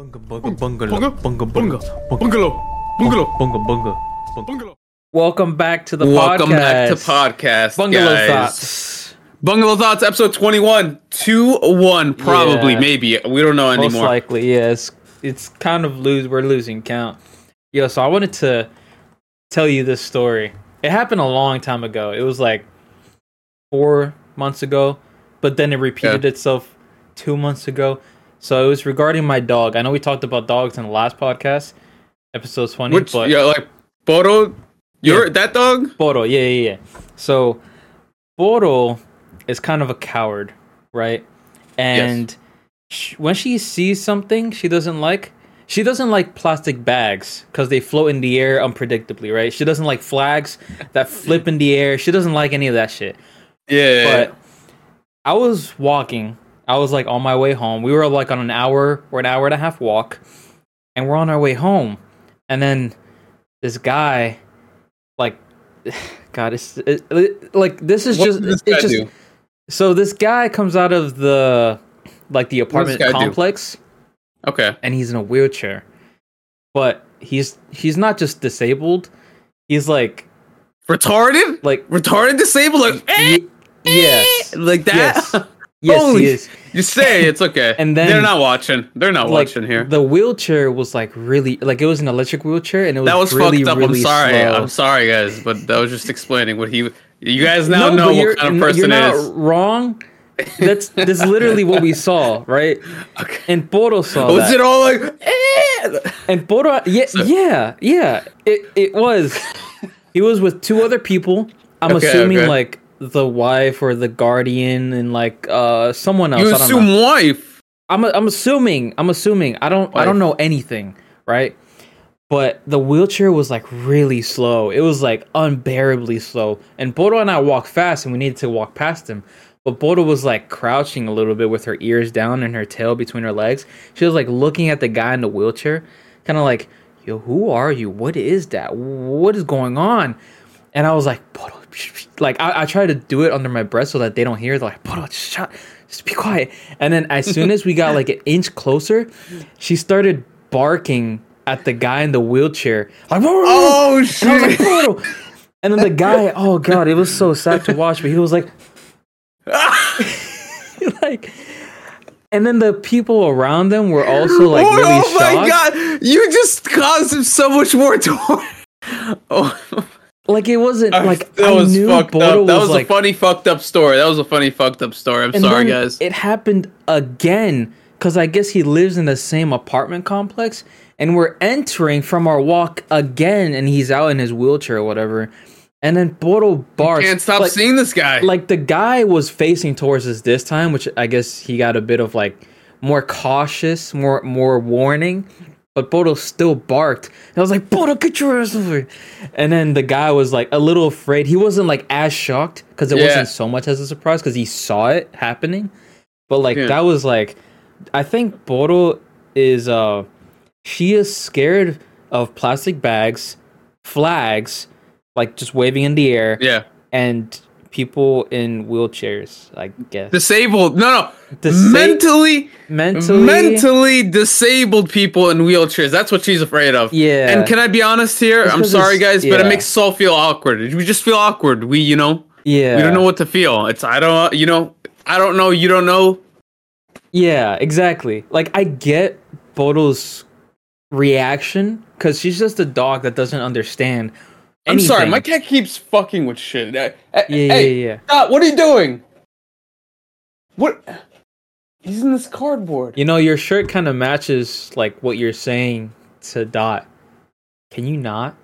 Bunga bunga bungalow. Bunga? Welcome back to the Welcome podcast. back to podcast, Bungalow guys. thoughts. Bungalow thoughts, episode twenty-one, two one, probably, Yeah. maybe. We don't know Most anymore. likely, yes. It's kind of lose. We're losing count. Yo, so I wanted to tell you this story. It happened a long time ago. It was like four months ago, but then it repeated itself two months ago. So it was regarding my dog. I know we talked about dogs in the last podcast, episode twenty. Which, but yeah, like Poro, you're that dog. Poro, yeah, yeah, yeah. So Poro is kind of a coward, right? And sh- when she sees something she doesn't like, she doesn't like plastic bags because they float in the air unpredictably, right? She doesn't like flags that flip in the air. She doesn't like any of that shit. Yeah, But I was walking. I was like on my way home. We were like on an hour or an hour and a half walk, and we're on our way home. And then this guy, like, God, it's it, it- like this is what just this it's just do? so this guy comes out of the like the apartment guy do? complex, Okay, and he's in a wheelchair, but he's he's not just disabled. He's like retarded, like retarded, disabled, like eh, y- yes like that. yes yes Holy he is. You say it's okay, And then- they're not watching. They're not like watching here. the wheelchair was like really like it was an electric wheelchair and it was that was really, fucked up. really I'm sorry. slow. I'm sorry, guys, but that was just explaining what he. You guys now No, know what kind of person you're not it is. wrong. That's that's literally what we saw, right? Okay. And Poro saw Was that. it all like? Eh? and Poro, yeah, So- yeah, yeah. It it was. he was with two other people. I'm Okay, assuming okay. like the wife or the guardian and like uh someone else. You I don't know. assume wife. I'm I'm assuming. I'm assuming. I don't I don't know anything, right? But the wheelchair was like really slow. It was like unbearably slow. And Poro and I walked fast and we needed to walk past him. But Poro was like crouching a little bit with her ears down and her tail between her legs. She was like looking at the guy in the wheelchair, kind of like, "Yo, who are you? What is that? What is going on?" And I was like, Poro, like I, I try to do it under my breath so that they don't hear. They're like, just shut, just be quiet. And then as soon as we got like an inch closer, she started barking at the guy in the wheelchair, like, Oh and I was shit! like, And then the guy, oh god, it was so sad to watch, but he was like, like, and then the people around them were also like oh, really oh my god! You just caused him so much more torture. Oh, Like it wasn't like that I was knew fucked up. That was, was like, a funny fucked up story. That was a funny fucked up story. I'm sorry, guys. It happened again because I guess he lives in the same apartment complex, and we're entering from our walk again, and he's out in his wheelchair or whatever. And then Poro barks. Can't stop like, seeing this guy. Like the guy was facing towards us this time, which I guess he got a bit of like more cautious, more more warning. But Poro still barked. And I was like, Poro, get your ass over. here." And then the guy was like a little afraid. He wasn't like as shocked because it Yeah. wasn't so much as a surprise because he saw it happening. But like Yeah. that was like I think Poro is uh she is scared of plastic bags, flags, like just waving in the air, yeah, and people in wheelchairs, I guess. disabled. No, no. Disa- mentally, mentally mentally disabled people in wheelchairs. That's what she's afraid of. Yeah. And can I be honest here? It's I'm sorry, guys, but it makes us all feel awkward. We just feel awkward. We, you know, Yeah. we don't know what to feel. It's I don't, you know, I don't know. You don't know. Yeah, exactly. Like I get Poro's reaction because she's just a dog that doesn't understand. I'm sorry, my cat keeps fucking with shit. Uh, uh, Yeah, hey, yeah, yeah. Dot, what are you doing? What? He's in this cardboard. You know, your shirt kind of matches like what you're saying to Dot. Can you not?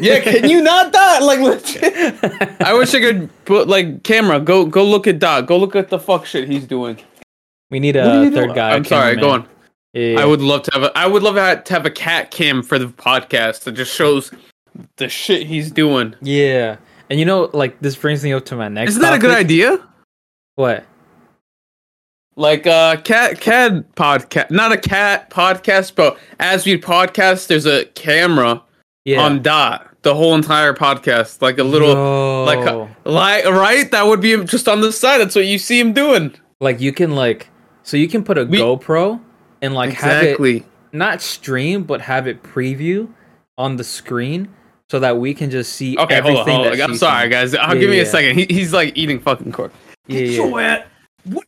Yeah, can you not Dot? Like legit. I wish I could put like camera. Go, go look at Dot. Go look at the fuck shit he's doing. we need a third doing? guy. I'm sorry. Go on. Yeah, I would love to have a. I would love to have a cat cam for the podcast that just shows the shit he's doing. Yeah, and you know, like this brings me up to my next. Isn't that a good idea? What? Like uh cat cat podcast not a cat podcast, but as we podcast, there's a camera Yeah. on dot the whole entire podcast. Like a little Yo. like a- like right? That would be just on the side. That's what you see him doing. like you can like so you can put a We- GoPro and like have it exactly. not stream, but have it preview on the screen so that we can just see Okay, hold on, hold on. that I'm sorry, guys. I'll Yeah, give me yeah. a second. He, he's like eating fucking corn. Yeah, yeah. Joanne, What?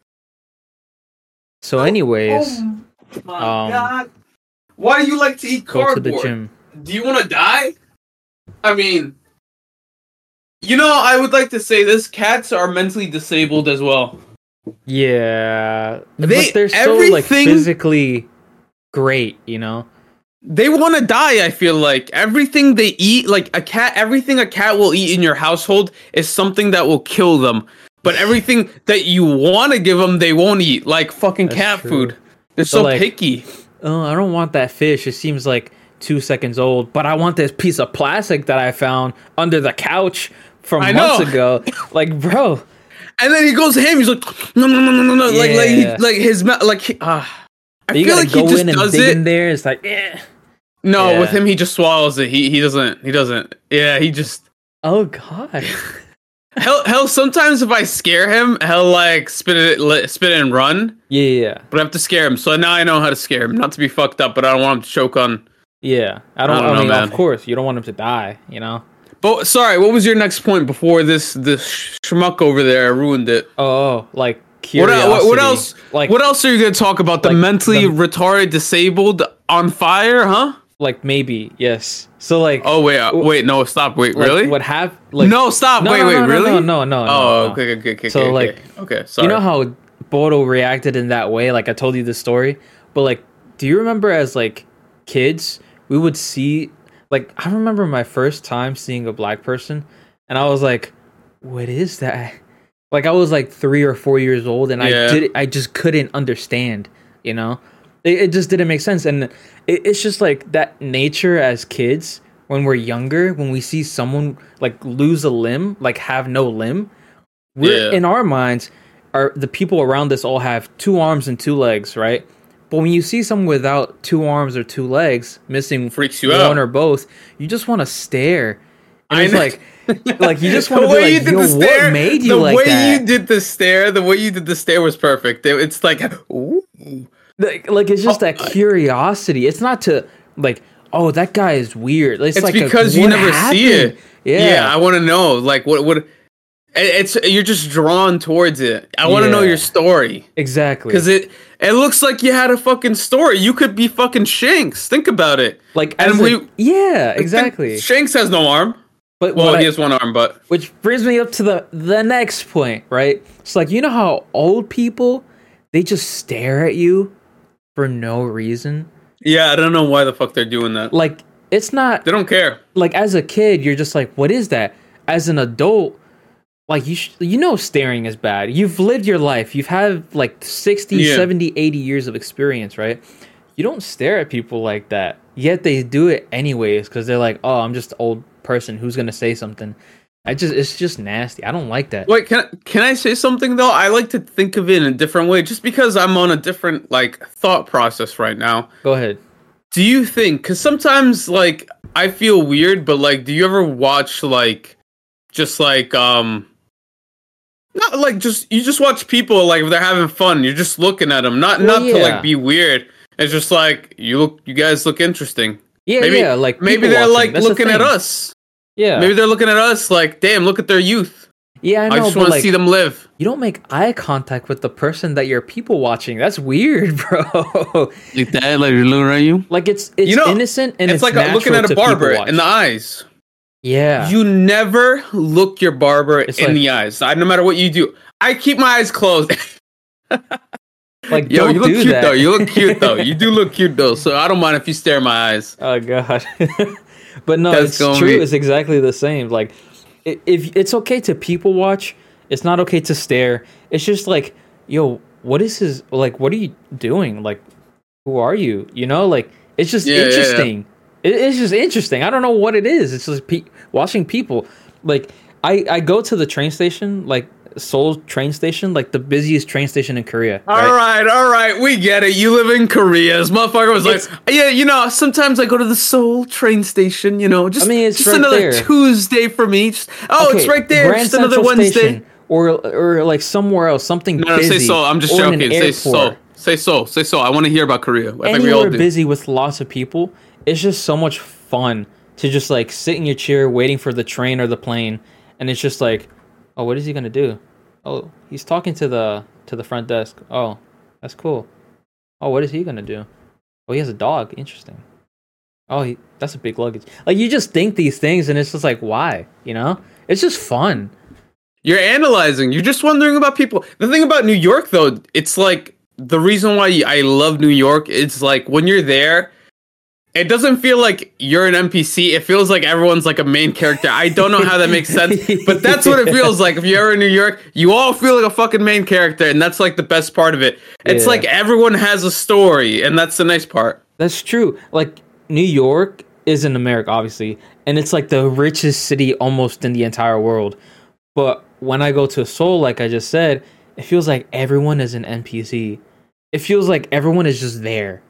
So, anyways, Oh my um, god. Why do you like to eat cardboard? go to the gym. Do you want to die? I mean, you know, I would like to say this: cats are mentally disabled as well. Yeah, They- but they're so like everything- physically great, you know. They want to die. I feel like everything they eat, like a cat, everything a cat will eat in your household is something that will kill them. But everything that you want to give them, they won't eat. Like fucking That's cat true. food. They're So, so, like- picky. Oh, I don't want that fish. It seems like two seconds old, but I want this piece of plastic that I found under the couch from I months know. ago. Like, bro, And then he goes to him He's like, no, no, no, no, no, no. Like, like, he, like his mouth, like, ah. I you feel gotta like he go just in and does dig it. in there. It's like, eh. No, Yeah. with him, he just swallows it. He he doesn't. He doesn't. Yeah, he just. Oh god. Hell, hell. Sometimes if I scare him, he'll like spit it, spit it and run. Yeah, yeah, But I have to scare him. So now I know how to scare him. Not to be fucked up, but I don't want him to choke on. yeah. I don't. I I, don't know, mean, of course, you don't want him to die. You know. But sorry, what was your next point before this this schmuck over there ruined it? Oh, oh, like curiosity. what, what else? Like, what else are you gonna talk about? The like mentally the- retarded, disabled, on fire, huh? Like maybe yes. So like. Oh wait, uh, wait, no, stop, wait, like, really? What have like? no, stop, No, wait, no, wait, no, no, really? No, no, no. Oh, no, okay, okay, okay. So, okay, like, okay. okay, sorry. You know how Poro reacted in that way? Like I told you the story, but like, do you remember as like kids, we would see like I remember my first time seeing a black person, and I was like, "What is that?" Like I was like three or four years old, and Yeah. I did I just couldn't understand. You know, it, it just didn't make sense, and it, it's just like that nature as kids when we're younger, when we see someone like lose a limb, like have no limb, we're Yeah. in our minds are the people around us all have two arms and two legs, right? But when you see someone without two arms or two legs, missing Freaks you one out. or both, you just want to stare. And I it's like, like you just want to be like, you did yo, the stare, what made you the like way that? you did the stare, the way you did the stare was perfect. It- it's like, ooh. Like, like, it's just Oh, that curiosity. It's not to like, oh, that guy is weird. It's, it's like a, because you what never see it. happened? Yeah, I want to know, like, what what. It's you're just drawn towards it. I want to know your story exactly. because it it looks like you had a fucking story. You could be fucking Shanks. Think about it. like, and as a- we- yeah, exactly. Shanks has no arm. But Well, he I- has one arm, but Which brings me up to the the next point, right? It's like you know how old people they just stare at you for no reason. yeah, I don't know why the fuck they're doing that. Like it's not They don't care. like as a kid you're just like what is that? As an adult like you sh- you know staring is bad. You've lived your life. You've had like 60, Yeah. 70, 80 years of experience, right? You don't stare at people like that. Yet they do it anyways cuz they're like, "Oh, I'm just an old person who's going to say something." I just it's just nasty. I don't like that. Wait, can can I say something though? I like to think of it in a different way, just because I'm on a different like thought process right now. Go ahead. Do you think? Because sometimes like I feel weird, but like, do you ever watch like just like um. Not like just you just watch people like if they're having fun. You're just looking at them, not Well, not to like be weird. It's just like you look, you guys look interesting. Yeah, Maybe- yeah, like Maybe they're watching, like that's looking at us. Yeah, Maybe they're looking at us like, damn, look at their youth. yeah, I I, just want to like, see them live. you don't make eye contact with the person that you're people watching. That's weird, bro. Like that, like you're looking at you. like it's it's You know, innocent and it's, it's, like a, looking at a barber in the eyes. yeah, You never look your barber It's in like- the eyes. I, no matter what you do, I keep my eyes closed. like Yo, don't you look do cute that. though. You look cute though. You do look cute though. So I don't mind if you stare in my eyes. oh god, but no, That's it's true. be- It's exactly the same. Like if it's okay to people watch, it's not okay to stare. It's just like, yo, what is his like? What are you doing? Like, who are you? You know, like it's just Yeah, yeah, yeah. interesting. It, it's just interesting. I don't know what it is. It's just pe- watching people. Like I I go to the train station, like Seoul train station, like the busiest train station in Korea. All right? right, all right, we get it. You live in Korea. This motherfucker was It's- like, yeah, you know, sometimes I go to the Seoul train station. You know, just I mean, it's just right another there. Tuesday for me. Just, oh, it's right there. Grand just another Central Wednesday. Station, or or like somewhere else, something No, no, say busy. Seoul. I'm just or in an joking. Say. Seoul. Say so. Say so. I want to hear about Korea. I think we all anywhere do. busy with lots of people, it's just so much fun to just like sit in your chair waiting for the train or the plane, and it's just like, oh, what is he gonna do? Oh, he's talking to the to the front desk. Oh, that's cool. Oh, what is he gonna do? Oh, he has a dog. Interesting. Oh, he, that's a big luggage. Like you just think these things, and it's just like, why? You know, it's just fun. You're analyzing. You're just wondering about people. The thing about New York, though, it's like the reason why I love New York. It's like when you're there, it doesn't feel like you're an NPC. It feels like everyone's like a main character. I don't know how that makes sense, but that's what it feels like. If you're in New York, you all feel like a fucking main character, and that's like the best part of it. It's Yeah. like everyone has a story, and that's the nice part. That's true. Like New York is in America, obviously, and it's like the richest city almost in the entire world. But when I go to Seoul, like I just said, it feels like everyone is an NPC. It feels like everyone is just there.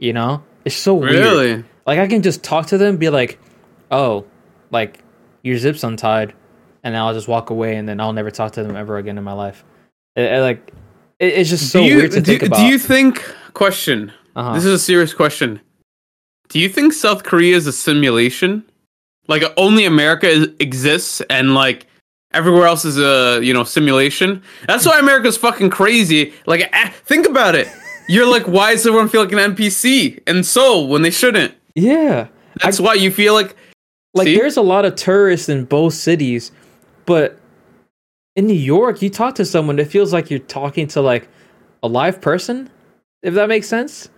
You know? It's so weird. Really? Like I can just talk to them, be like, "Oh, like your zip's untied," and then I'll just walk away, and then I'll never talk to them ever again in my life. It, it, like it, it's just so you, weird to do, think about. Do you think? Question. uh-huh. This is a serious question. Do you think South Korea is a simulation? Like only America is, exists and like everywhere else is a, you know, simulation? That's why America's fucking crazy. Like eh, think about it. You're like why does everyone feel like an NPC in Seoul when they shouldn't? yeah. That's why you feel like like See? there's a lot of tourists in both cities but in new york you talk to someone it feels like you're talking to like a live person if that makes sense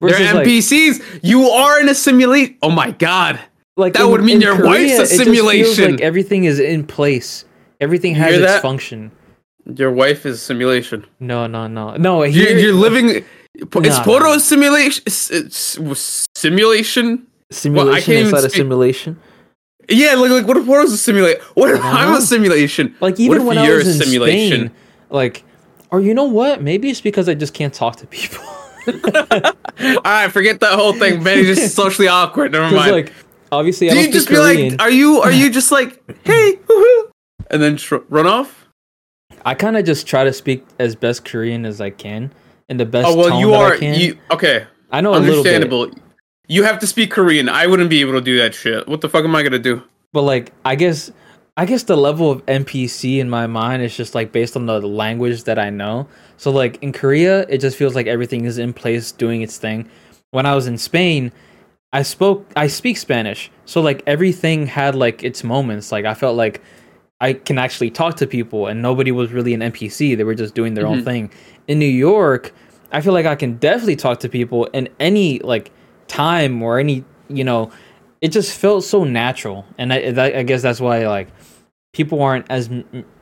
they're Versus, like- NPCs. you are in a simulation. Oh my god. like that would mean your wife's a it just feels simulation. like everything is in place everything has its that? function Your wife is a simulation. no no no no You're, you're living. Is Nah, Photo nah. a simulation? Simulation? simulation can't even inside a simulation Yeah, like like what if Photo's a simulation? What if I I'm a simulation? like even when i was a in simulation? spain like or you know what maybe it's because i just can't talk to people All right, forget that whole thing. Man, you're just socially awkward. Never mind. like obviously I Do don't you just be like, are you are you just like, hey, woohoo, and then tr- run off? I kind of just try to speak as best Korean as I can in the best Oh well, tone you are you okay? I know a bit, Understandable. You have to speak Korean. I wouldn't be able to do that shit. What the fuck am I gonna do? but like I guess I guess the level of NPC in my mind is just like based on the language that I know. So like in Korea, it just feels like everything is in place doing its thing. When I was in Spain, I spoke I speak Spanish. So like everything had like its moments. Like I felt like I can actually talk to people and nobody was really an NPC. They were just doing their own Mhm. thing. In New York, I feel like I can definitely talk to people in any like time or any, you know, it just felt so natural. And I I guess that's why like people aren't as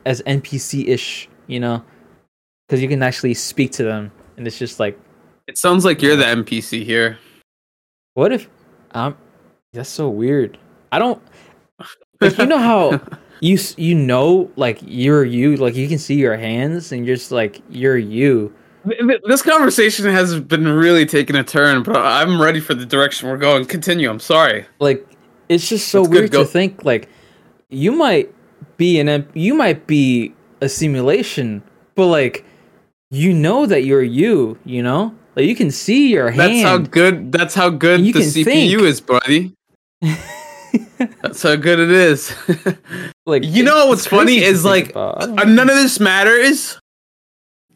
as NPC-ish, you know, cuz you can actually speak to them and it's just like It sounds like you're the NPC here. what if um that's so weird. I don't like you know how you you know like you're you like you can see your hands and you're just like you're you Th- th- This conversation has been really taking a turn, but I'm ready for the direction we're going. Continue. I'm sorry. like it's just so That's good, weird to think like you might be an you might be a simulation but like you know that you're you you know like you can see your hands. That's hand how good. That's how good the CPU think. is, buddy. that's how good it is. like you know what's funny is like about. I don't uh, none of this matters.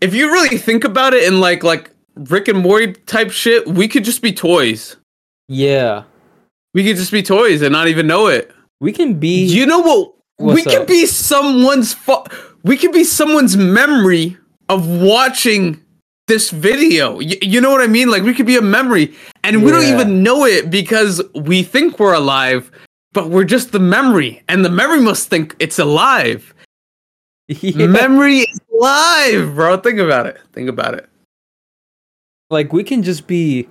If you really think about it in like like Rick and Morty type shit, we could just be toys. yeah We could just be toys and not even know it. we can be You know what? we What's could be someone's fu- we could be someone's memory of watching this video. Y- you know what I mean? Like we could be a memory and we don't even know it because we think we're alive, but we're just the memory and the memory must think it's alive. Yeah. Memory is alive, bro. Think about it. Think about it. like we can just be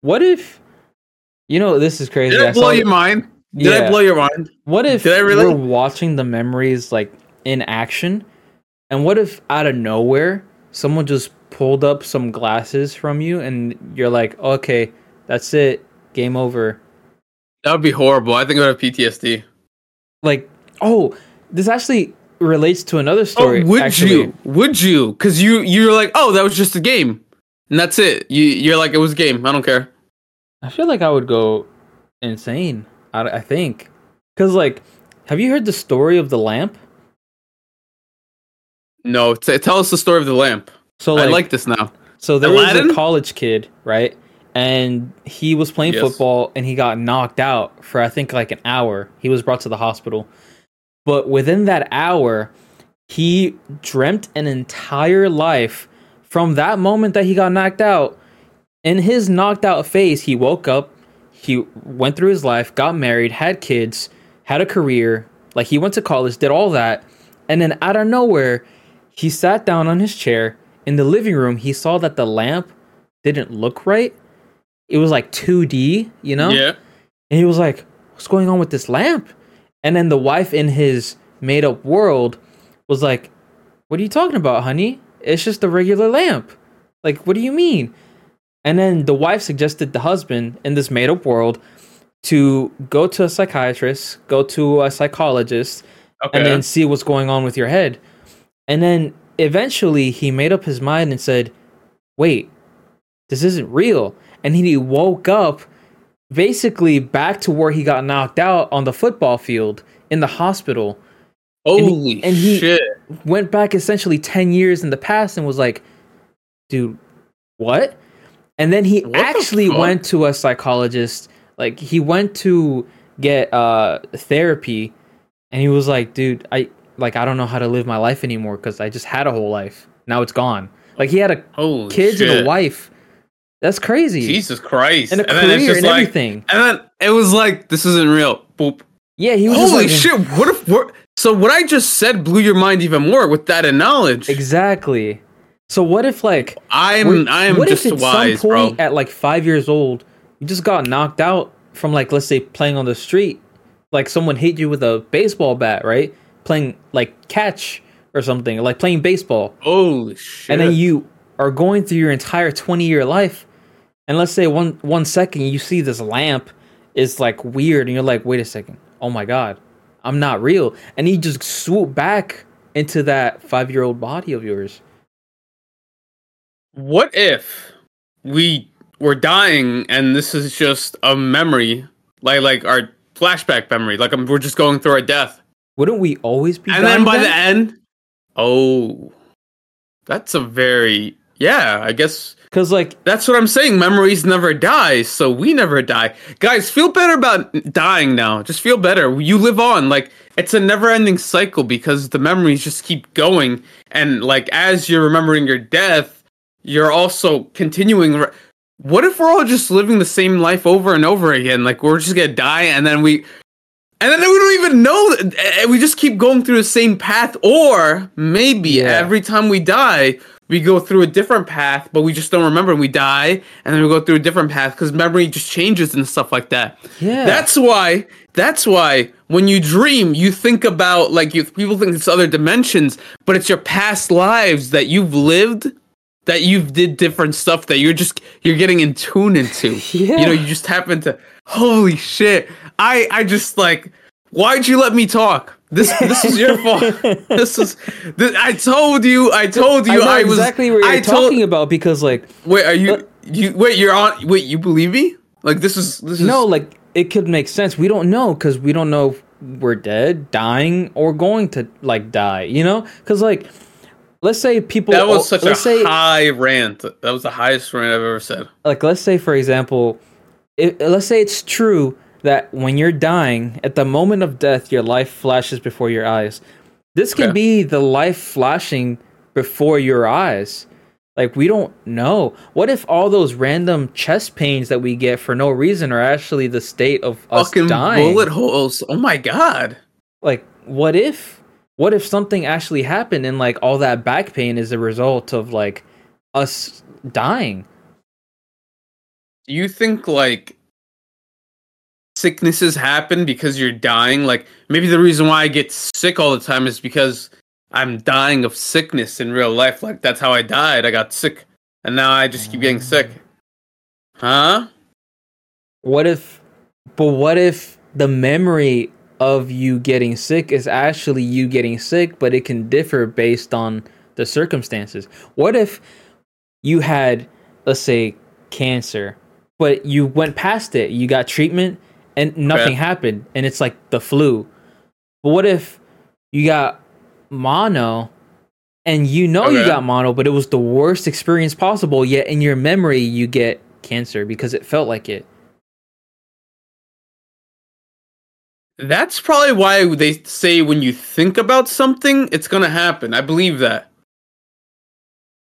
what if you know this is crazy Did I blow your mind? Did I blow your mind? what if Did I really? we're watching the memories like in action and what if out of nowhere someone just pulled up some glasses from you and you're like okay that's it game over That would be horrible. I think I would have PTSD. like oh this actually relates to another oh, story. Oh, would actually. you? Would you? Because you you're like, oh, that was just a game, and that's it. You you're like, it was a game. I don't care. I feel like I would go insane. I, I think because like, have you heard the story of the lamp? No, t- tell us the story of the lamp. So I like, like this now. so there was a college kid, right? And he was playing Yes. football and he got knocked out for I think like an hour. He was brought to the hospital. But within that hour, he dreamt an entire life from that moment that he got knocked out. In his knocked out phase, he woke up, he went through his life, got married, had kids, had a career, like he went to college, did all that, and then out of nowhere, he sat down on his chair in the living room. He saw that the lamp didn't look right. It was like 2D, you know? Yeah. And he was like, What's going on with this lamp? And then the wife in his made up world was like, What are you talking about, honey? It's just a regular lamp. Like, what do you mean? And then the wife suggested the husband in this made up world to go to a psychiatrist, go to a psychologist, Okay. and then see what's going on with your head. And then eventually he made up his mind and said, Wait, this isn't real. And he woke up basically back to where he got knocked out on the football field in the hospital. Holy and he- shit! Went back essentially 10 years in the past and was like, Dude, what? And then he What actually fuck? went to a psychologist. Like, he went to get uh, therapy and he was like, Dude, I like I don't know how to live my life anymore because I just had a whole life. Now it's gone. Like he had a Holy kids shit. and a wife. That's crazy. Jesus Christ! and a then it's career just and like, everything. and then it was like, this isn't real. Boop. Yeah, he was Holy like, shit! What if? What, so what I just said blew your mind even more with that knowledge. Exactly. So what if like I'm I am what just if at wise, some point bro. at like five years old you just got knocked out from like let's say playing on the street, like someone hit you with a baseball bat, right? Playing like catch or something, like playing baseball. Holy shit! and then you are going through your entire 20 year life and let's say one one second you see this lamp is like weird and you're like wait a second. Oh my god. I'm not real. And you just swoop back into that five year old body of yours. What if we were dying and this is just a memory, like like our flashback memory, like um, we're just going through our death, wouldn't we always be and then by the end, oh, that's a very yeah, I guess because like That's what I'm saying. Memories never die, so we never die. Guys, feel better about dying now. Just feel better. You live on. Like it's a never-ending cycle because the memories just keep going and like as you're remembering your death, you're also continuing re- What if we're all just living the same life over and over again? Like we're just to die and then we and then we don't even know that eh, we just keep going through the same path or maybe Yeah. every time we die we go through a different path but we just don't remember and we die and then we go through a different path because memory just changes and stuff like that Yeah. that's why that's why when you dream you think about like you people think it's other dimensions but it's your past lives that you've lived that you've did different stuff that you're just you're getting in tune into Yeah. you know you just happen to holy shit i i just like why'd you let me talk? This this is your fault. This is this, i told you i told I you know i, was exactly what you're i told talking about because like wait are you Uh, you wait you're on wait you believe me? Like this is this is no like it could make sense. We don't know because we don't know if we're dead dying or going to like die you know? Because like let's say people that was such a say high rant. That was the highest rant i've ever said. Like let's say for example it, let's say it's true that when you're dying at the moment of death your life flashes before your eyes. This can Okay. be the life flashing before your eyes. Like we don't know. What if all those random chest pains that we get for no reason are actually the state of us fucking dying? bullet holes. Oh my god. Like what if what if something actually happened and like all that back pain is a result of like us dying? Do you think like sicknesses happen because you're dying like maybe the reason why i get sick all the time is because i'm dying of sickness in real life. Like that's how i died. I got sick and now i just keep getting sick. Huh? What if, but what if the memory of you getting sick is actually you getting sick, but it can differ based on the circumstances. What if you had, let's say, cancer, but you went past it, you got treatment, and nothing happened, and it's like the flu? But what if you got mono and you know you got mono, but it was the worst experience possible, yet in your memory you get cancer because it felt like it? That's probably why they say when you think about something, it's gonna happen. I believe that.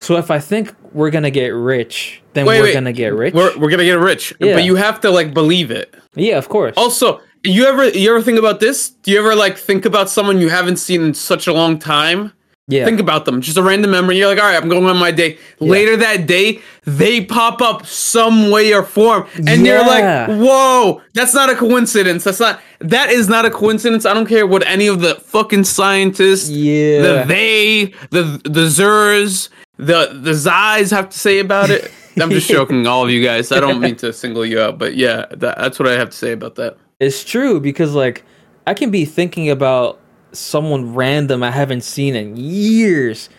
So if I think we're gonna get rich, then Wait, we're wait. gonna get rich. We're we're gonna get rich, Yeah. but you have to like believe it. yeah, of course. Also, you ever you ever think about this? Do you ever like think about someone you haven't seen in such a long time? yeah, Think about them, just a random memory. You're like, all right, I'm going on my day. Later that day, they pop up some way or form, and you're like, whoa, that's not a coincidence. That's not that is not a coincidence. I don't care what any of the fucking scientists, yeah. the they, the the zers, the the zais have to say about it. I'm just joking, all of you guys. I don't mean to single you out, but yeah, that, that's what I have to say about that. It's true because like I can be thinking about someone random I haven't seen in years,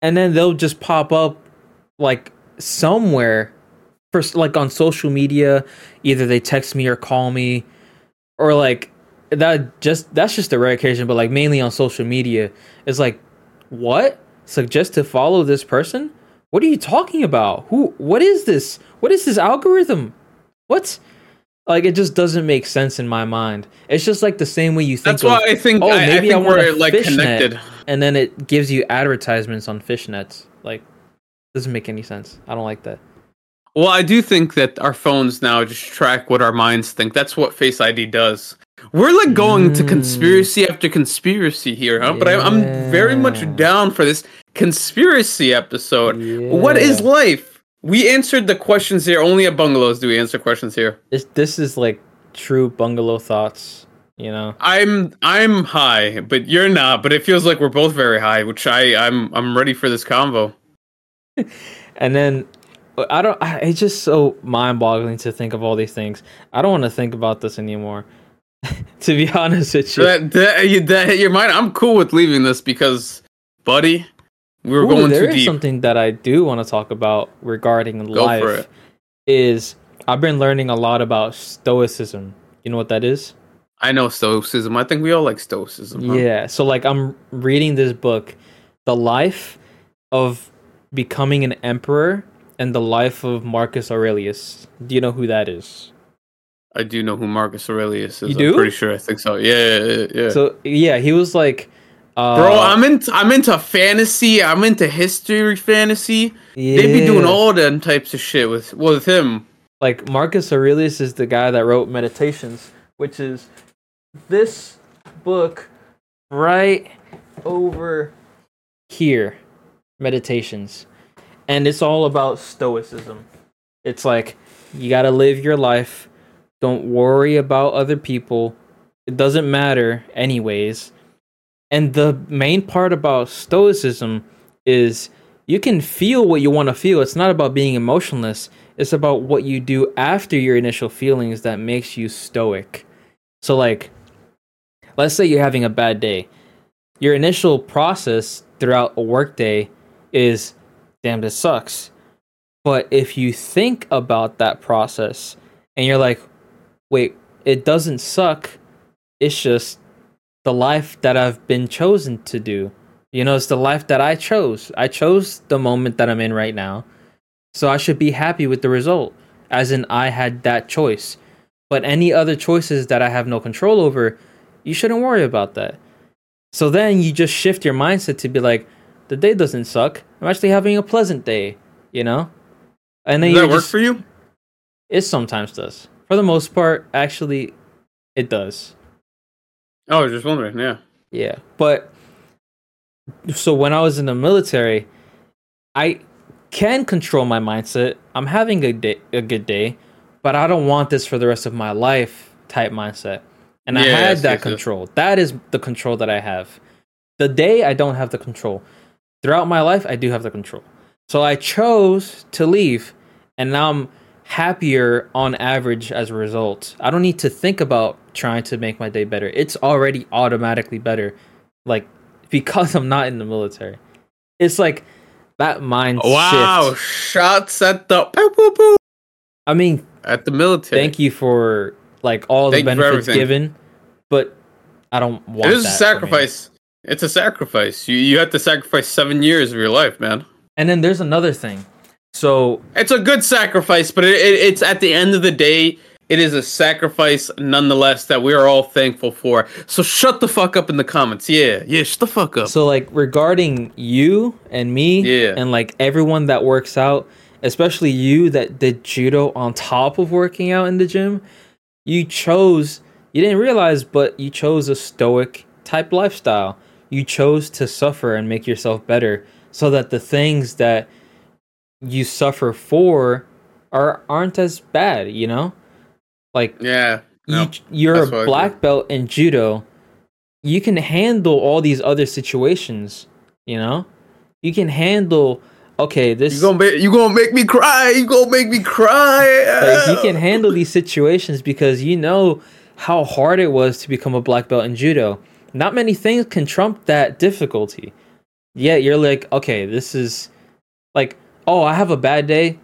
and then they'll just pop up like somewhere, first like on social media. Either they text me or call me, or like that. Just that's just a rare occasion, but like mainly on social media, it's like what suggest to follow this person? What are you talking about? Who? What is this? What is this algorithm? What? Like it just doesn't make sense in my mind. It's just like the same way you think. That's why I think oh, I, I maybe I, think want we're a like fishnet, connected. and then it gives you advertisements on fishnets. Like doesn't make any sense. I don't like that. Well, I do think that our phones now just track what our minds think. That's what Face ID does. We're like going to Mm. conspiracy after conspiracy here, huh? But I, I'm very much down for this conspiracy episode. What is life? We answered the questions here. Only at bungalows do we answer questions here. This, this is like true bungalow thoughts. You know. I'm I'm high, but you're not. But it feels like we're both very high, which I I'm I'm ready for this convo. And then I don't. I, it's just so mind-boggling to think of all these things. I don't want to think about this anymore. to be honest with you, That, that, you- that hit your mind. I'm cool with leaving this because, buddy, we were Ooh, going there too is deep. something that I do want to talk about regarding Go life. Is I've been learning a lot about stoicism. You know what that is? I know stoicism. I think we all like stoicism. huh? Yeah. So like I'm reading this book, The Life of Becoming an Emperor and the Life of Marcus Aurelius. Do you know who that is? I do know who Marcus Aurelius is. You do? I'm pretty sure. I think so. Yeah, yeah, yeah. So yeah, he was like uh, Bro, I'm into I'm into fantasy. I'm into history fantasy. yeah. They be doing all them types of shit with with him. like Marcus Aurelius is the guy that wrote Meditations, which is this book right over here, Meditations. And it's all about stoicism. It's like you got to live your life, don't worry about other people. It doesn't matter anyways. And the main part about stoicism is you can feel what you want to feel. It's not about being emotionless. It's about what you do after your initial feelings that makes you stoic. So like let's say you're having a bad day. Your initial process throughout a workday is damn this sucks. But if you think about that process and you're like, wait, it doesn't suck. It's just the life that I've been chosen to do. You know, it's the life that I chose. I chose the moment that I'm in right now. So I should be happy with the result, as in I had that choice. But any other choices that I have no control over, you shouldn't worry about that. So then you just shift your mindset to be like, the day doesn't suck. I'm actually having a pleasant day, you know? And then Does that work just, for you? it sometimes does. For the most part, actually, it does. Oh, I was just wondering. Yeah. Yeah, but so when I was in the military, I can control my mindset. I'm having a day, a good day, but I don't want this for the rest of my life type mindset. And I Yes, had that yes, yes. control. That is the control that I have. The day I don't have the control. Throughout my life, I do have the control. So I chose to leave, and now I'm happier on average as a result. I don't need to think about trying to make my day better. It's already automatically better, like because I'm not in the military. It's like that mind Wow, shift. shots at the I mean, at the military. thank you for like all the Thank for benefits given, but I don't want. It is a sacrifice. It's a sacrifice. You you have to sacrifice seven years of your life, man. And then there's another thing. So It's a good sacrifice, but it, it, it's at the end of the day, it is a sacrifice nonetheless that we are all thankful for. So shut the fuck up in the comments. Yeah, yeah, shut the fuck up. So like regarding you and me Yeah. and like everyone that works out, especially you that did judo on top of working out in the gym, you chose you didn't realize but you chose a stoic type lifestyle. You chose to suffer and make yourself better so that the things that you suffer for are aren't as bad, you know? Like yeah, no, you, you're that's what I a black belt in judo you can handle all these other situations you know you can handle okay this you gonna make you gonna make me cry. You gonna make me cry. like, you can handle these situations because you know how hard it was to become a black belt in judo not many things can trump that difficulty yet you're like okay this is like oh i have a bad day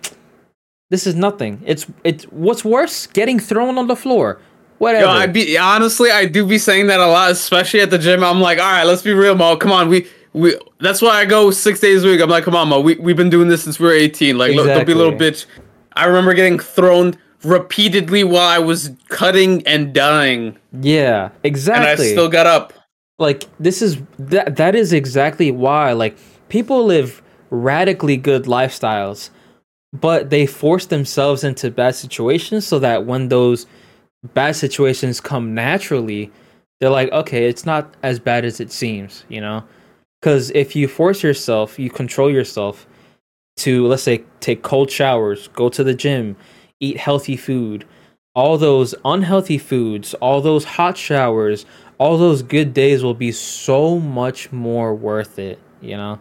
this is nothing it's it's what's worse getting thrown on the floor whatever Yo, I be honestly, I do be saying that a lot, especially at the gym. I'm like, all right, let's be real, Moe. Come on, we we. That's why I go six days a week. I'm like, come on, Moe. We we've been doing this since we were 18. Like, look, don't be a little bitch. I remember getting thrown repeatedly while I was cutting and dying, yeah exactly. and I still got up. like this is that that is exactly why like people live radically good lifestyles but they force themselves into bad situations so that when those bad situations come naturally they're like okay it's not as bad as it seems you know? Because if you force yourself you control yourself to let's say take cold showers go to the gym eat healthy food all those unhealthy foods all those hot showers all those good days will be so much more worth it you know?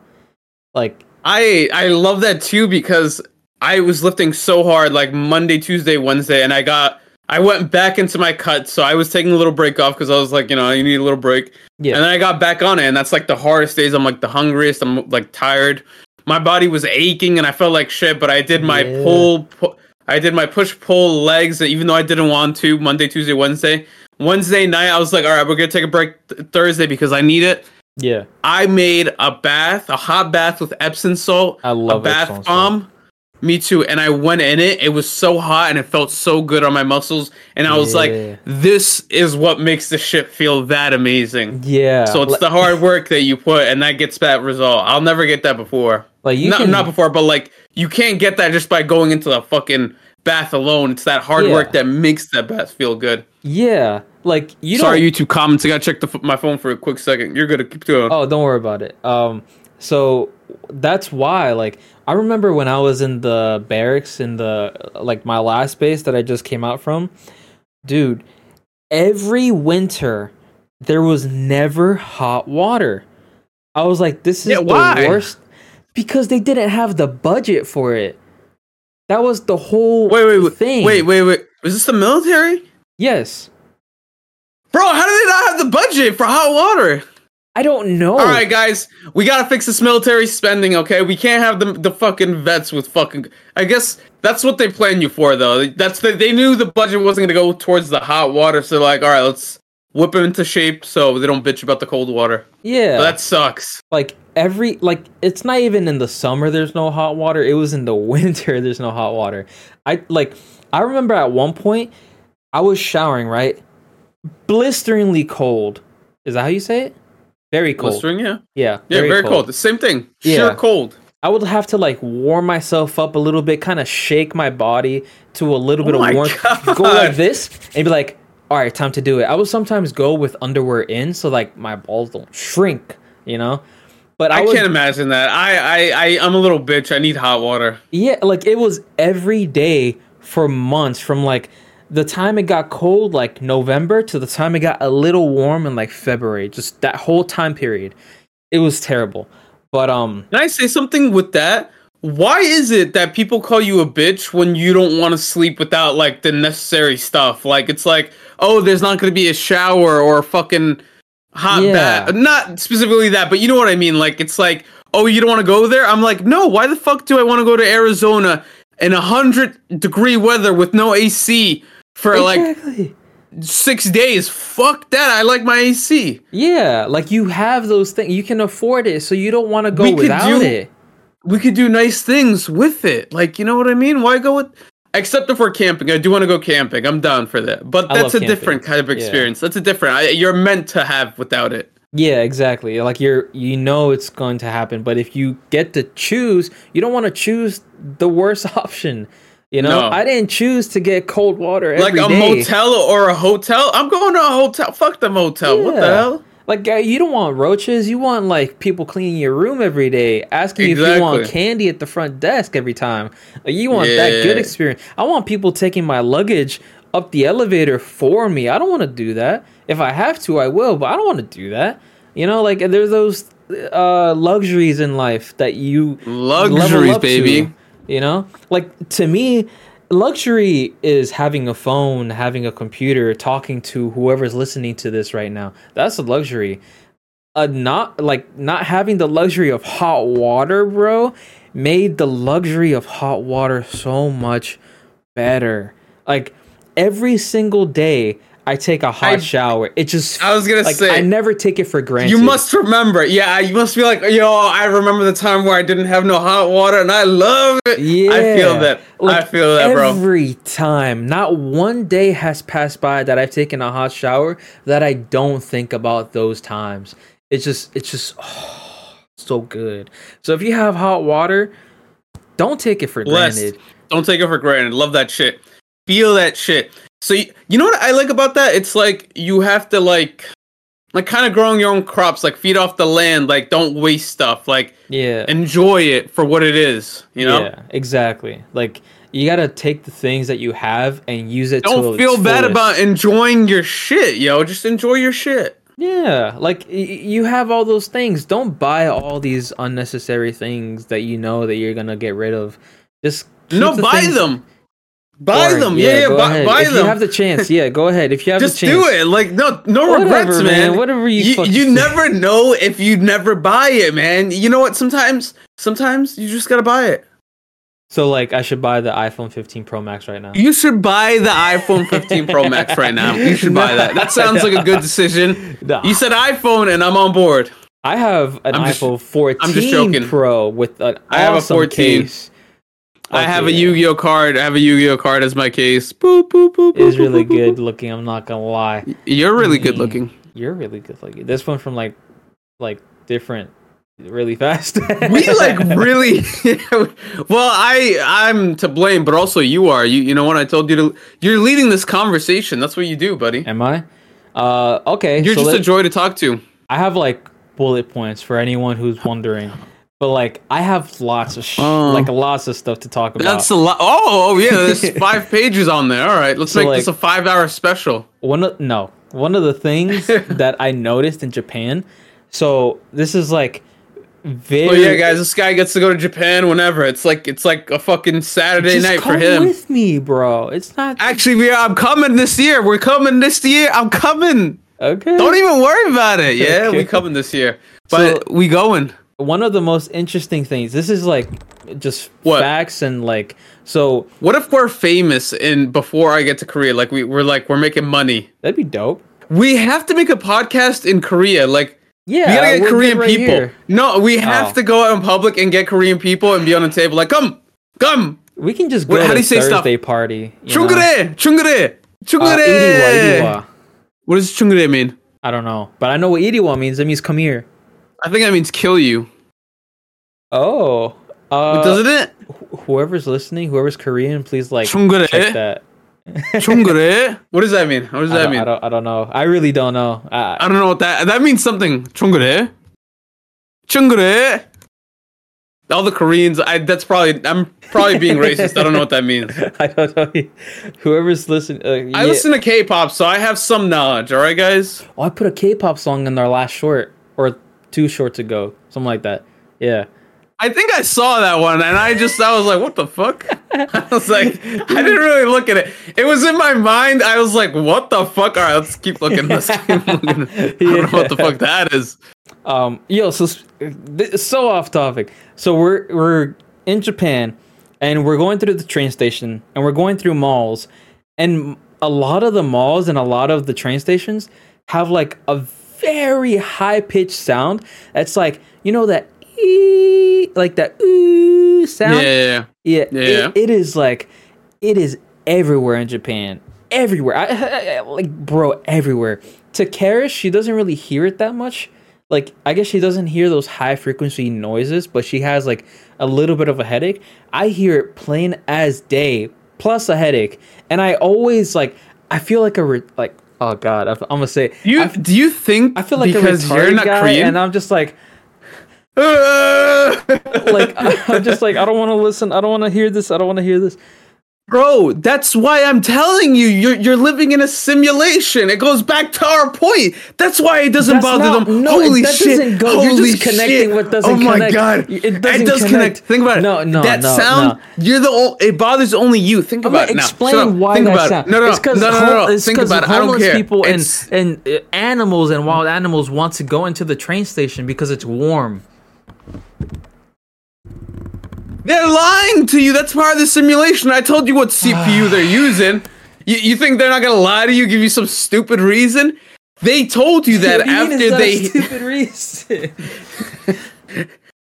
Like I I love that too because I was lifting so hard like Monday, Tuesday, Wednesday, and I got I went back into my cut, so I was taking a little break off because I was like, you know, you need a little break. yeah And then I got back on it, and that's like the hardest days. I'm like the hungriest. I'm like tired. My body was aching, and I felt like shit. But I did my Yeah. pull, pu- I did my push pull legs, even though I didn't want to. Monday, Tuesday, Wednesday. Wednesday night, I was like, all right, we're gonna take a break th- Thursday because I need it. Yeah I made a bath, a hot bath with Epsom salt, i love a bath Epsom salt. bomb. Me too. And I went in it. It was so hot and it felt so good on my muscles. And I was Yeah. like, this is what makes the shit feel that amazing. yeah So it's the hard work that you put, and that gets that result. I'll never get that before. like you not, can not before, but like you can't get that just by going into the fucking bath alone. It's that hard Yeah. work that makes that bath feel good. yeah like you Sorry, don't YouTube comments. I gotta check the, my phone for a quick second. You're gonna Keep going. Oh, don't worry about it. Um, so that's why, like, I remember when I was in the barracks in the like my last base that I just came out from, dude. Every winter, there was never hot water. I was like, this is Yeah, the why? worst because they didn't have the budget for it. That was the whole wait, wait, wait, thing. wait, wait, wait. Was this the military, Yes, bro? How do they not have the budget for hot water? I don't know. All right, guys, we gotta fix this military spending. Okay, we can't have the the fucking vets with fucking. I guess that's what they planned you for, though. That's the, they knew the budget wasn't gonna go towards the hot water, so they're like, all right, let's whip them into shape so they don't bitch about the cold water. yeah, that sucks. like every like it's not even in the summer there's no hot water it was in the winter there's no hot water i like i remember at one point i was showering right blisteringly cold is that how you say it very cold Blistering, yeah, yeah yeah, very, cold. The same thing. Yeah. Sure, cold. i would have to like warm myself up a little bit kind of shake my body to a little bit Oh my of warmth God. go like this and be like all right time to do it i would sometimes go with underwear in so like my balls don't shrink you know but I, I, would, can't imagine that. I, I, I, I'm a little bitch. I need hot water. Yeah, like it was every day for months from like the time it got cold, like November, to the time it got a little warm in like February. Just that whole time period. It was terrible. But um Can I say something with that? why is it that people call you a bitch when you don't want to sleep without like the necessary stuff? Like it's like, oh, there's not going to be a shower or a fucking hot Yeah. bath. Not specifically that, but you know what I mean. Like it's like, oh, you don't want to go there. I'm like, no. Why the fuck do I want to go to Arizona in a hundred degree weather with no AC for like six days? Fuck that. I like my AC. Yeah, like you have those things. You can afford it, so you don't want to go We could without do- it. we could do nice things with it. Like, you know what I mean? Why go with except if we're camping. I do want to go camping. I'm down for that. But that's a different kind of Yeah. experience. That's a different. I, you're meant to have without it. Yeah, exactly. Like you're, you know, it's going to happen. But if you get to choose, you don't want to choose the worst option. You know, No. I didn't choose to get cold water Like a day. motel or a hotel. I'm going to a hotel. Fuck the motel. What the hell? Like you don't want roaches. You want like people cleaning your room every day, asking you if you want candy at the front desk every time. Like, you want that good experience. I want people taking my luggage up the elevator for me. I don't want to do that. If I have to, I will, but I don't want to do that. You know, like there's those uh, luxuries in life that you Luxuries, up to, baby. You know, like to me, luxury is having a phone, having a computer, talking to whoever's listening to this right now. That's a luxury. Uh, not like not having the luxury of hot water, bro, made the luxury of hot water so much better. Like every single day, I take a hot I- shower. It just I was gonna like say I never take it for granted. You must remember. Yeah, you must be like, yo, I remember the time where I didn't have no hot water and I love it. Yeah, I feel that. I feel that, bro. Every time, not one day has passed by that I've taken a hot shower that I don't think about those times. It's just, it's just oh, so good. So if you have hot water, don't take it for Blessed. granted. Don't take it for granted. Love that shit. Feel that shit. So you, you know what I like about that? It's like you have to like like kind of growing your own crops, like feed off the land, like don't waste stuff, like Yeah, enjoy it for what it is, you know? yeah, exactly. Like you gotta take the things that you have and use it. to Don't feel bad fullest. about enjoying your shit, yo. Just enjoy your shit. Yeah, like y- you have all those things. Don't buy all these unnecessary things that you know that you're gonna get rid of. Just No, buy things them. Buy boring. them. Yeah, yeah, go buy, buy if them. you have the chance, yeah, go ahead. If you have Just the chance, do it. Like no, no Whatever, regrets, man. man. Whatever you you, you never know if you never buy it, man. You know what? Sometimes, sometimes you just gotta buy it. So like, I should buy the iPhone 15 Pro Max right now. You should buy the iPhone 15 Pro Max right now. You should buy that. That sounds like a good decision. No. You said iPhone, and I'm on board. I have an I'm just- iPhone 14 I'm just joking. Pro with an I have a awesome 14. case. I have a Yu-Gi-Oh card. I have a Yu-Gi-Oh card as my case. Boop boop boop. It's boop, really boop, boop. good looking. I'm not gonna lie. You're really good Mm. looking. You're really good looking. This one from like, like different, really fast. we like really well i i'm to blame but also you are you you know what i told you to you're leading this conversation that's what you do buddy Am I? Uh, okay. you're so just let- a joy to talk to I have like bullet points for anyone who's wondering, but like I have lots of sh- Oh. like lots of stuff to talk about. that's a lot oh, oh yeah there's five pages on there all right let's So, make like- this a five hour special one of no one of the things that I noticed in Japan. So this is like very. oh yeah guys this guy gets to go to japan whenever it's like it's like a fucking saturday Just night for come him with me, bro. It's not actually we are, i'm coming this year we're coming this year i'm coming okay. don't even worry about it yeah Okay. we coming this year but So- we going one of the most interesting things. This is like just What? facts and like so What if we're famous and before I get to Korea, like we, we're like we're making money? that'd be dope. We have to make a podcast in Korea. Like Yeah, we gotta get Korean right people. here. No, we have Oh. to go out in public and get Korean people and be on the table. Like come, come, We can just go how to do you say stuff? Thursday party. you know? chungure, chungure, Uh, chungure. iriwa. What does chungure mean? I don't know, but I know what iriwa means. It means come here. I think that means kill you. Oh, uh, Doesn't it? wh- whoever's listening, whoever's Korean, please like check that. chungure. What does that mean? What does I that mean? I don't, I don't know. I really don't know. Uh, I don't know what that that means something. Chungure. Chungure. All the Koreans, I that's probably I'm probably being racist. I don't know what that means. I don't know. Whoever's listening, uh, I listen to K-pop, so I have some knowledge. All right, guys. Oh, I put a K-pop song in their last short or two shorts ago, something like that. Yeah, I think I saw that one, and I just I was like, "What the fuck?" I was like, I didn't really look at it. It was in my mind. I was like, "What the fuck?" All right, let's keep looking. Let's keep looking. I don't know what the fuck that is. Um, yo, so so off topic. So we're we're in Japan, and we're going through the train station, and we're going through malls, and a lot of the malls and a lot of the train stations have like a very high pitched sound. That's like you know that ee, like that ooh Yeah, sound. yeah, Yeah, Yeah. It, it is like it is everywhere in Japan. Everywhere. I, I- I- like bro, everywhere. To Karis, she doesn't really hear it that much. Like I guess she doesn't hear those high frequency noises, but she has like a little bit of a headache. I hear it plain as day, plus a headache, and I always like I feel like a re- like oh god, I, am gonna say Do you I, do you think I feel like because a you're not guy, Korean? and I'm just like, like I'm just like I don't want to listen. I don't want to hear this. I don't want to hear this. Bro, that's why I'm telling you, you're you're living in a simulation. It goes back to our point. That's why it doesn't That's bother not- them. no, Holy that shit! doesn't go- you're just connecting shit. what doesn't Oh my connect. god! It doesn't does connect. connect. Think about it. No, no, That no, sound. no. You're the. Ol- it bothers only you. Think I'm about it explain why Think that about sound. it. No, no, it's no, because no, no, no, it's Think about it. I don't homeless care. people and It's- and uh, animals and wild animals want to go into the train station because it's warm. They're lying to you. That's part of the simulation. I told you what CPU they're using. You, you think they're not gonna lie to you? Give you some stupid reason? They told you that What do mean after they stupid reason.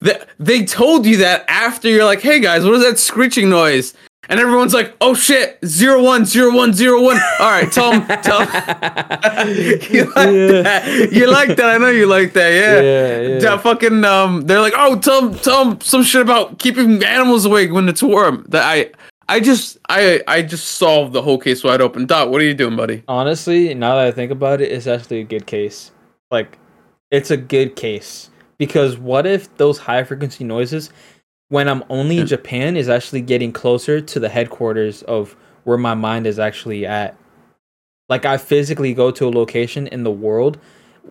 Th- they told you that after you're like, hey guys, what is that screeching noise? And everyone's like, oh shit, zero one zero one zero one. All right, tell them, you like Yeah. that? You like that? I know you like that. Yeah. Yeah, yeah. That fucking um, they're like, oh, tell them, tell them some shit about keeping animals awake when it's warm. That I, I just, I, I just solved the whole case wide open. Dot, what are you doing, buddy? Honestly, now that I think about it, it's actually a good case. Like, it's a good case because what if those high frequency noises, when I'm only in Japan, is actually getting closer to the headquarters of where my mind is actually at? Like, I physically go to a location in the world.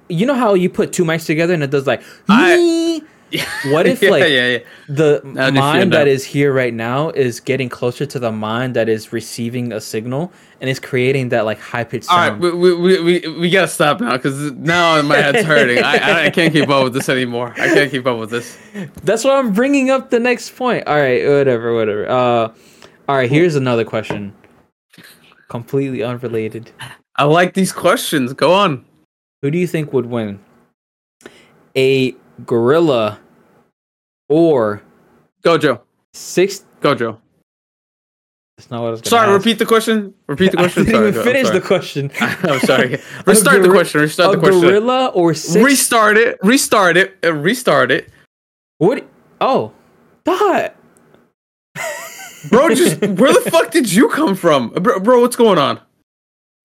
You know how you put two mics together and it does like. I- What if yeah, like yeah, yeah. the mind that is here right now is getting closer to the mind that is receiving a signal and is creating that like high pitched All right, sound? we, we, we, we, we gotta stop now because now my head's hurting. I, I, I can't keep up with this anymore. I can't keep up with this. That's why I'm bringing up the next point. All right, whatever, whatever. Uh, all right, here's another question. Completely unrelated. I like these questions. Go on. Who do you think would win? A gorilla or Gojo. six? Gojo. That's not what I was. Sorry, ask. repeat the question. Repeat the I question. didn't Sorry, even finish the question. I'm sorry. Restart the question. Restart the question. gorilla or six? Restart it. Restart it. uh, Restart it. what? Oh, dot. Bro, just where the fuck did you come from? Bro, bro, what's going on?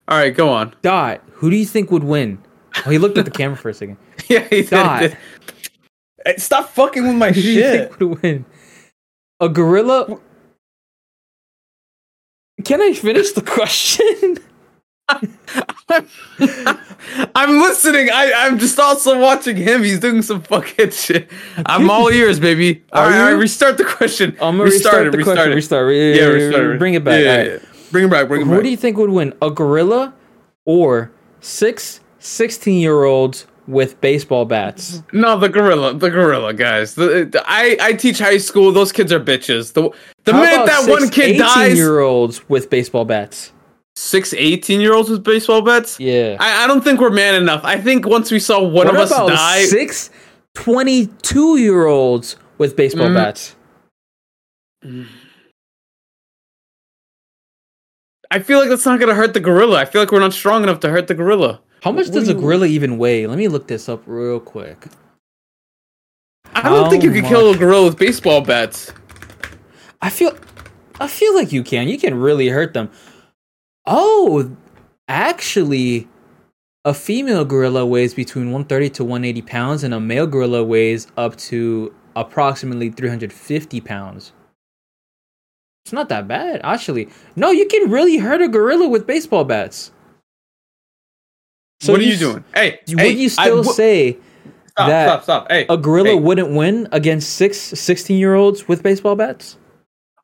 All right, go on. Dot. Who do you think would win? Oh, he looked at the camera for a second. Yeah, he did, Dot. did. Stop fucking with my shit. Who do you think would win? A gorilla? Can I finish the question? I'm listening. I, I'm just also watching him. He's doing some fucking shit. I'm all ears, baby. All right, all right, restart the question. I'm gonna restart, the question. it. Restart. Yeah, restart it. Bring it back. Yeah, All yeah, right. Bring it back. Bring it Who back. do you think would win? A gorilla or six 16 year olds with baseball bats? no, the gorilla. The gorilla, guys. The, the- I, I teach high school. Those kids are bitches. The, the How minute that six one kid dies, year olds with baseball bats. six 18 year olds with baseball bats. Yeah. I, I don't think we're man enough. I think once we saw one what of us die, six 22 year olds with baseball Mm. bats? I feel like that's not gonna hurt the gorilla. I feel like we're not strong enough to hurt the gorilla. How much does a gorilla even weigh? Let me look this up real quick. I don't How think you could kill a gorilla with baseball bats. I feel I feel like you can. You can really hurt them. Oh, actually a female gorilla weighs between 130 to 180 pounds and a male gorilla weighs up to approximately 350 pounds. It's not that bad, actually. No, you can really hurt a gorilla with baseball bats. What are you s- doing? Hey, Would hey, you still wh- say stop, that stop, stop. Hey, a gorilla hey. wouldn't win against six 16 year olds with baseball bats?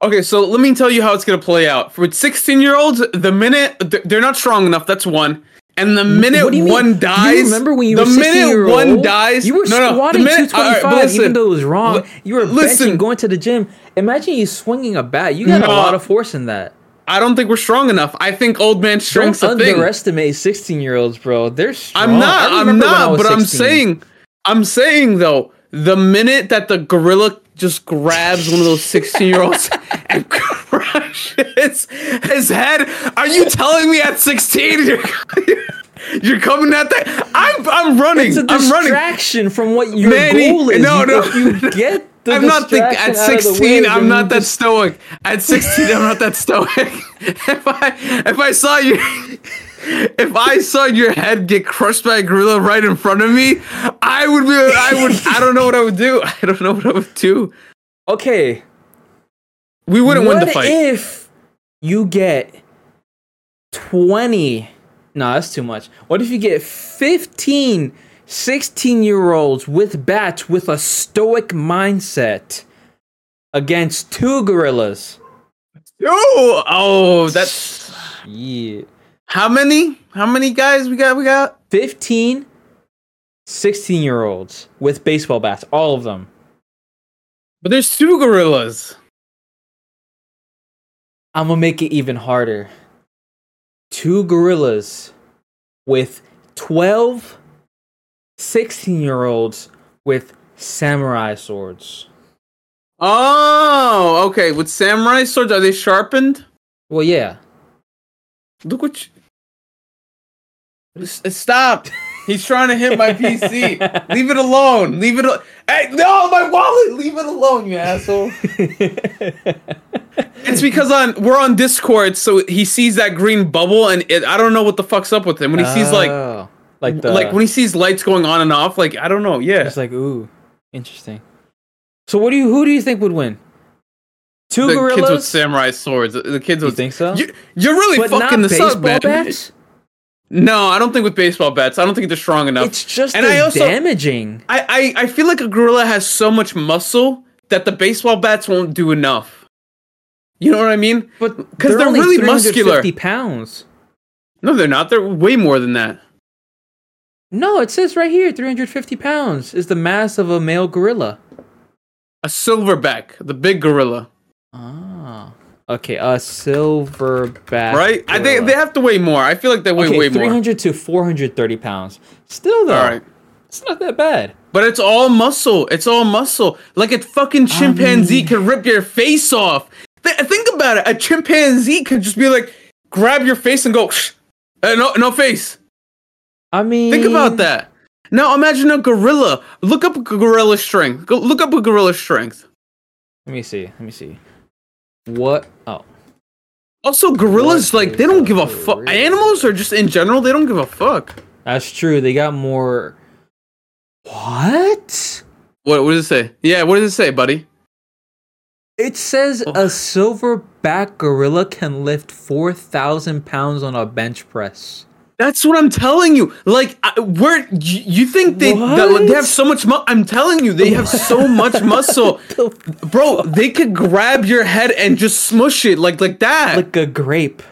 Okay, so let me tell you how it's gonna play out. For 16 year olds, the minute they're not strong enough, that's one. And the minute you mean? one dies, You remember when you the were 16 minute one old, dies, You were no, no, squatting minute- 225, but listen, even though it was wrong. li- you were listen. benching, going to the gym. Imagine you swinging a bat. You got a lot of force in that. I don't think we're strong enough. I think old man strength's Don't a thing. underestimate 16 year olds, bro. They're strong. I'm not. I'm remember when I not. But I'm saying, I'm saying though, the minute that the gorilla just grabs one of those 16 year olds and crushes his head, are you telling me at 16 you're, you're coming at that? I'm I'm running. it's a I'm running. distraction from what your Manny, goal is. no, no. if you get the I'm not thinking distraction at out of the 16. I'm not that just- stoic. At 16, I'm not that stoic. if I if I saw you, if I saw your head get crushed by a gorilla right in front of me, I would be. I would. I don't know what I would do. I don't know what I would do. Okay, We wouldn't what win the fight. if you get 20? No, that's too much. What if you get 15 16 year olds with bats with a stoic mindset against two gorillas? oh, oh, that's Yeah. how many? How many guys we got? We got. 15 16 year olds with baseball bats, all of them. But there's two gorillas. I'm gonna make it even harder. Two gorillas with 12 16 year olds with samurai swords. Oh, okay. With samurai swords, are they sharpened? Well, yeah. Look what you. S- Stop! He's trying to hit my PC. Leave it alone. Leave it. Al- hey, no, my wallet. Leave it alone, you asshole. It's because on we're on Discord, so he sees that green bubble, and it, I don't know what the fuck's up with him when he sees like Oh, like the like when he sees lights going on and off. Like I don't know. Yeah, it's like ooh, interesting. So what do you who do you think would win? Two the gorillas? kids with samurai swords. The kids you with. think so? You, you're really but fucking not this baseball up, man. bats? No, I don't think with baseball bats. I don't think they're strong enough. It's just And I also- damaging. I, I I feel like a gorilla has so much muscle that the baseball bats won't do enough. You know what I mean? But because they're only really muscular. 350 pounds. No, they're not. They're way more than that. No, it says right here 350 pounds is the mass of a male gorilla. A silverback, the big gorilla, Ah. Okay, a silverback. right? I think they have to weigh more. I feel like they weigh okay, way more. 300 to 430 pounds. Still though, All right, it's not that bad. but it's all muscle. It's all muscle. Like a fucking chimpanzee mean- can rip your face off. Th- think about it. A chimpanzee could just be like, grab your face and go, Shh. Uh, no, no face. I mean, Think about that. Now imagine a gorilla. Look up a gorilla strength. Go look up a gorilla strength. Let me see. Let me see. What? Oh, Also, gorillas like they don't give a fuck. Animals are just in general they don't give a fuck. that's true. They got more. What? What, what does it say? Yeah, what does it say, buddy? It says Oh. a silverback gorilla can lift 4,000 pounds on a bench press. That's what I'm telling you. Like, I, where you, you think they that, like, they have so much? Mu- I'm telling you, they have so much muscle, bro. They could grab your head and just smush it like like that, like, Like a grape.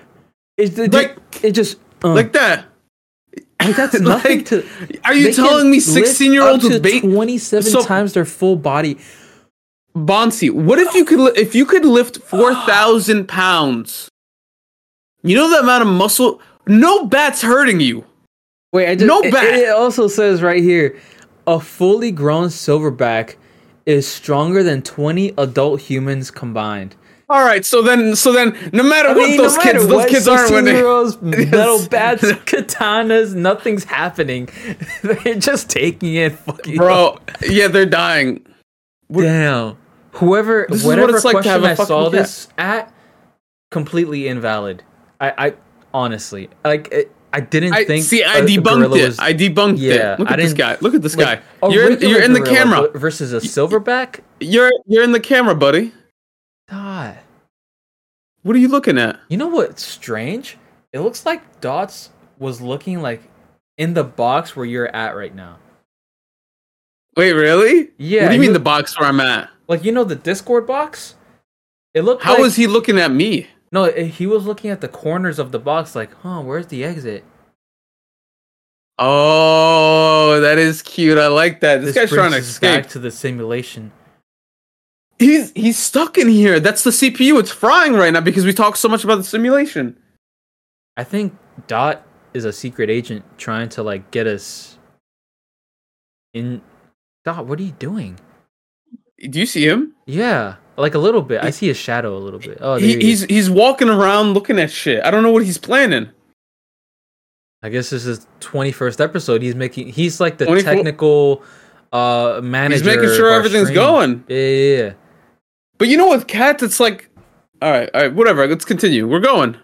It, it, Like- it just. Uh, that. like that's nothing like, to. Are you telling me 16 year olds with to bait? 27 So- times their full body? Bonsi, what if you could li- if you could lift four thousand pounds? You know the amount of muscle. No bat's hurting you. Wait, I just, No bat. It, also says right here, a fully grown silverback is stronger than 20 adult humans combined. All right, so then, so then, no matter I what mean, those no kids, those what, kids aren't they. 16-year-olds, metal bats, katanas, nothing's happening. They're just taking it fucking Bro, yeah, they're dying. Damn. Whoever, This is what whatever it's like to question have a I saw cat. this at, completely invalid. I, I honestly, like, it, I didn't I think. see. I debunked it. was- I debunked Yeah, it. Look at this guy. Look at this like, guy. You're in, you're in the camera. versus a silverback. You're you're in the camera, buddy. God, What are you looking at? you know what's strange? It looks like Dots was looking like in the box where you're at right now. Wait, really? Yeah. What do you mean was- the box where I'm at? like you know the Discord box? It looked How like, was he looking at me? No, eh, he was looking at the corners of the box like, "Huh, where's the exit?" Oh, that is cute. I like that. This, guy's trying to escape. back to the simulation. He's he's stuck in here. That's the CPU. It's frying right now because we talk so much about the simulation. I think Dot is a secret agent trying to like get us in. Dot, what are you doing? Do you see him? Yeah, like a little bit. I see his shadow a little bit. Oh, He, he he's he's walking around looking at shit. I don't know what he's planning. I guess this is twenty first episode. He's making. He's like the 24 technical uh manager. He's making sure everything's stream. going. Yeah, yeah, yeah. But you know, with cats, it's like, all right, all right, whatever. Let's continue. We're going.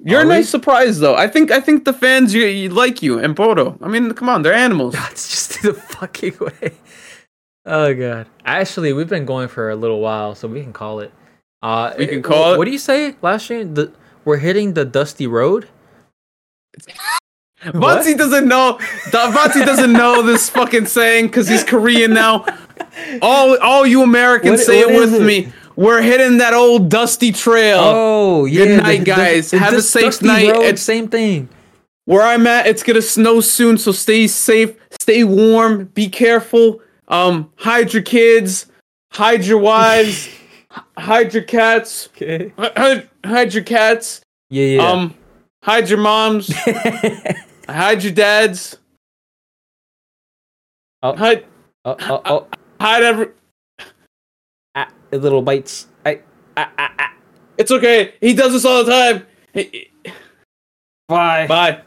You're Are a we? nice surprise, though. I think I think the fans you, you like you and Bodo. I mean, come on, they're animals. That's just the fucking way. Oh god. Actually, we've been going for a little while, so we can call it. Uh, We can call it? What do you say last year? The we're hitting the dusty road. Batsy doesn't know. Batsy doesn't know this fucking saying because he's Korean now. All all you Americans What- say what it with it? me. We're hitting that old dusty trail. Oh yeah. Good night, guys. Have a safe night. road, It's- same thing. Where I'm at, it's gonna snow soon, so stay safe, stay warm, be careful. Um, hide your kids, hide your wives, hide your cats, Okay. hide, hide your cats. Yeah, yeah. Um, hide your moms, hide your dads, oh, hide oh, oh, oh, hide every. ah, little bites. I, ah, ah, ah. It's okay. He does this all the time. Bye. Bye.